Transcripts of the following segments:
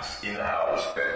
Vibes in outer space.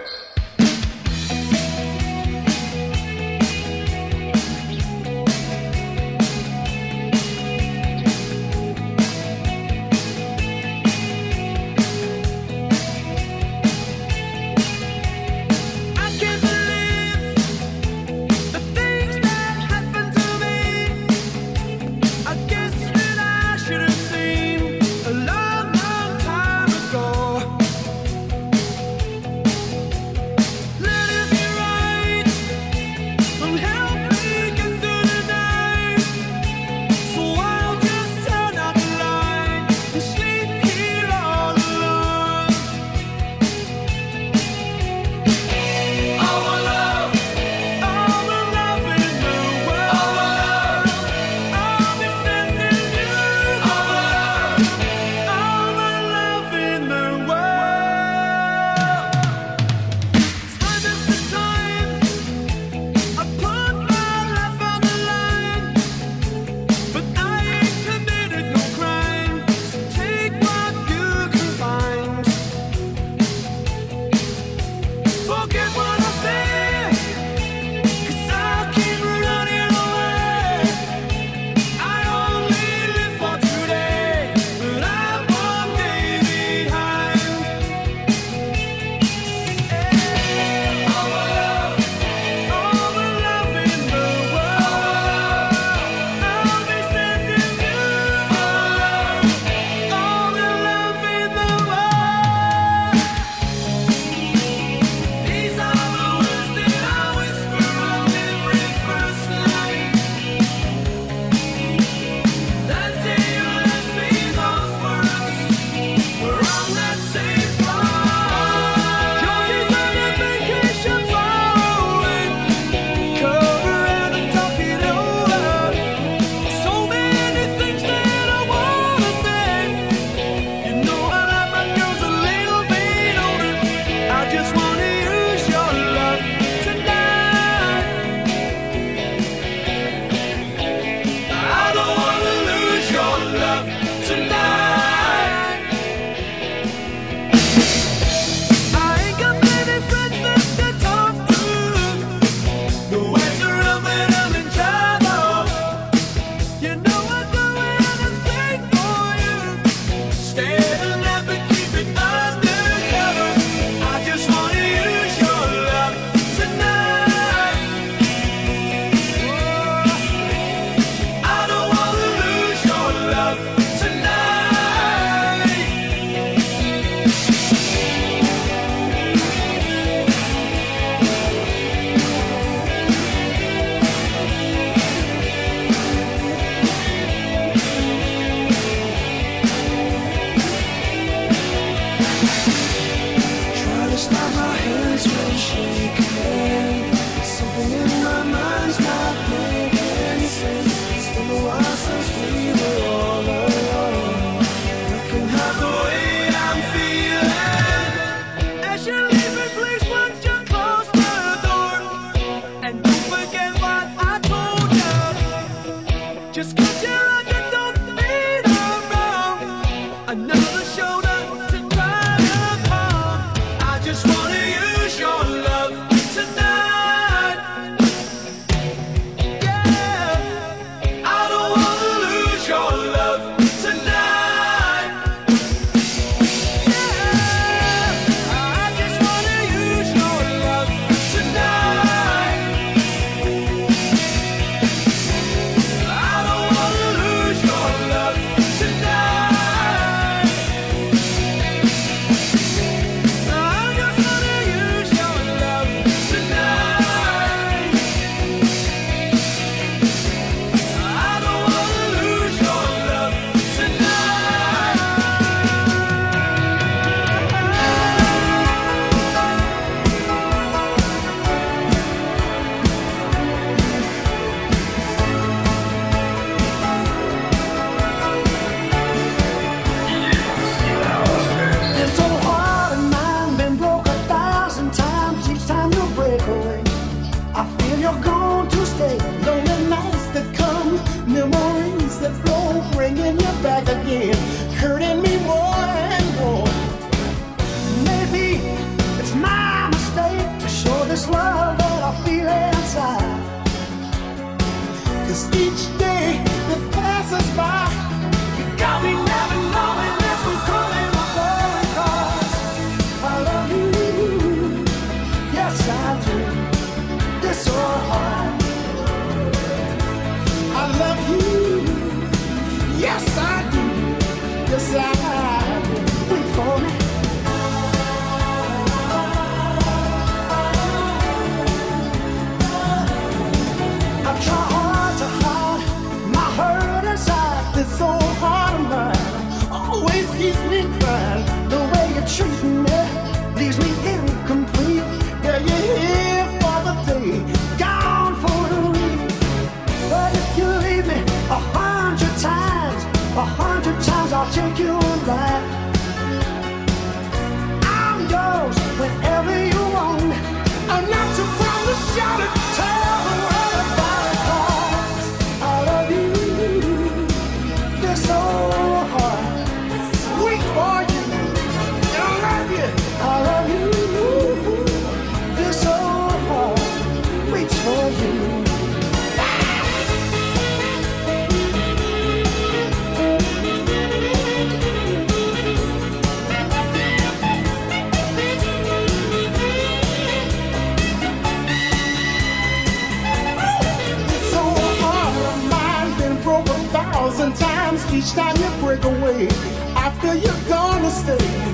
Gonna